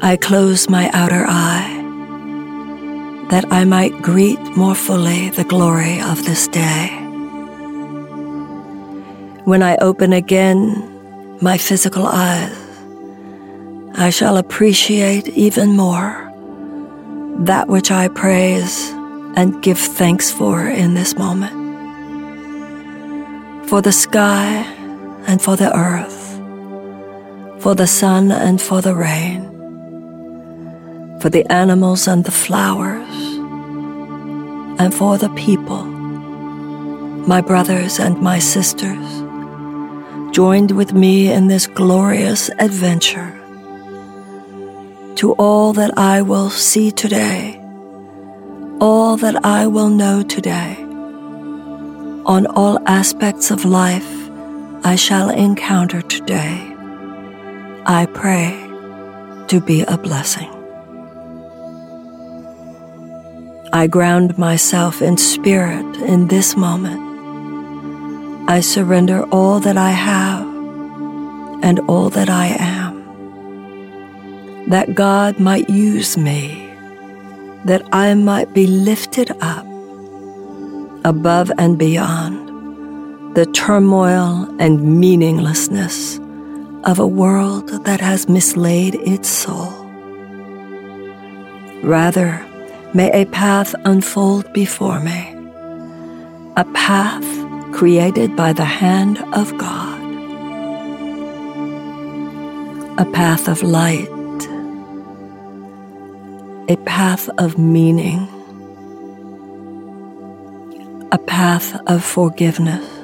I close my outer eye that I might greet more fully the glory of this day. When I open again my physical eyes, I shall appreciate even more that which I praise and give thanks for in this moment. For the sky and for the earth, for the sun and for the rain, for the animals and the flowers, and for the people, my brothers and my sisters, joined with me in this glorious adventure to all that I will see today, all that I will know today. On all aspects of life I shall encounter today, I pray to be a blessing. I ground myself in spirit in this moment. I surrender all that I have and all that I am that God might use me, that I might be lifted up above and beyond the turmoil and meaninglessness of a world that has mislaid its soul. Rather, may a path unfold before me, a path created by the hand of God, a path of light a path of meaning, a path of forgiveness,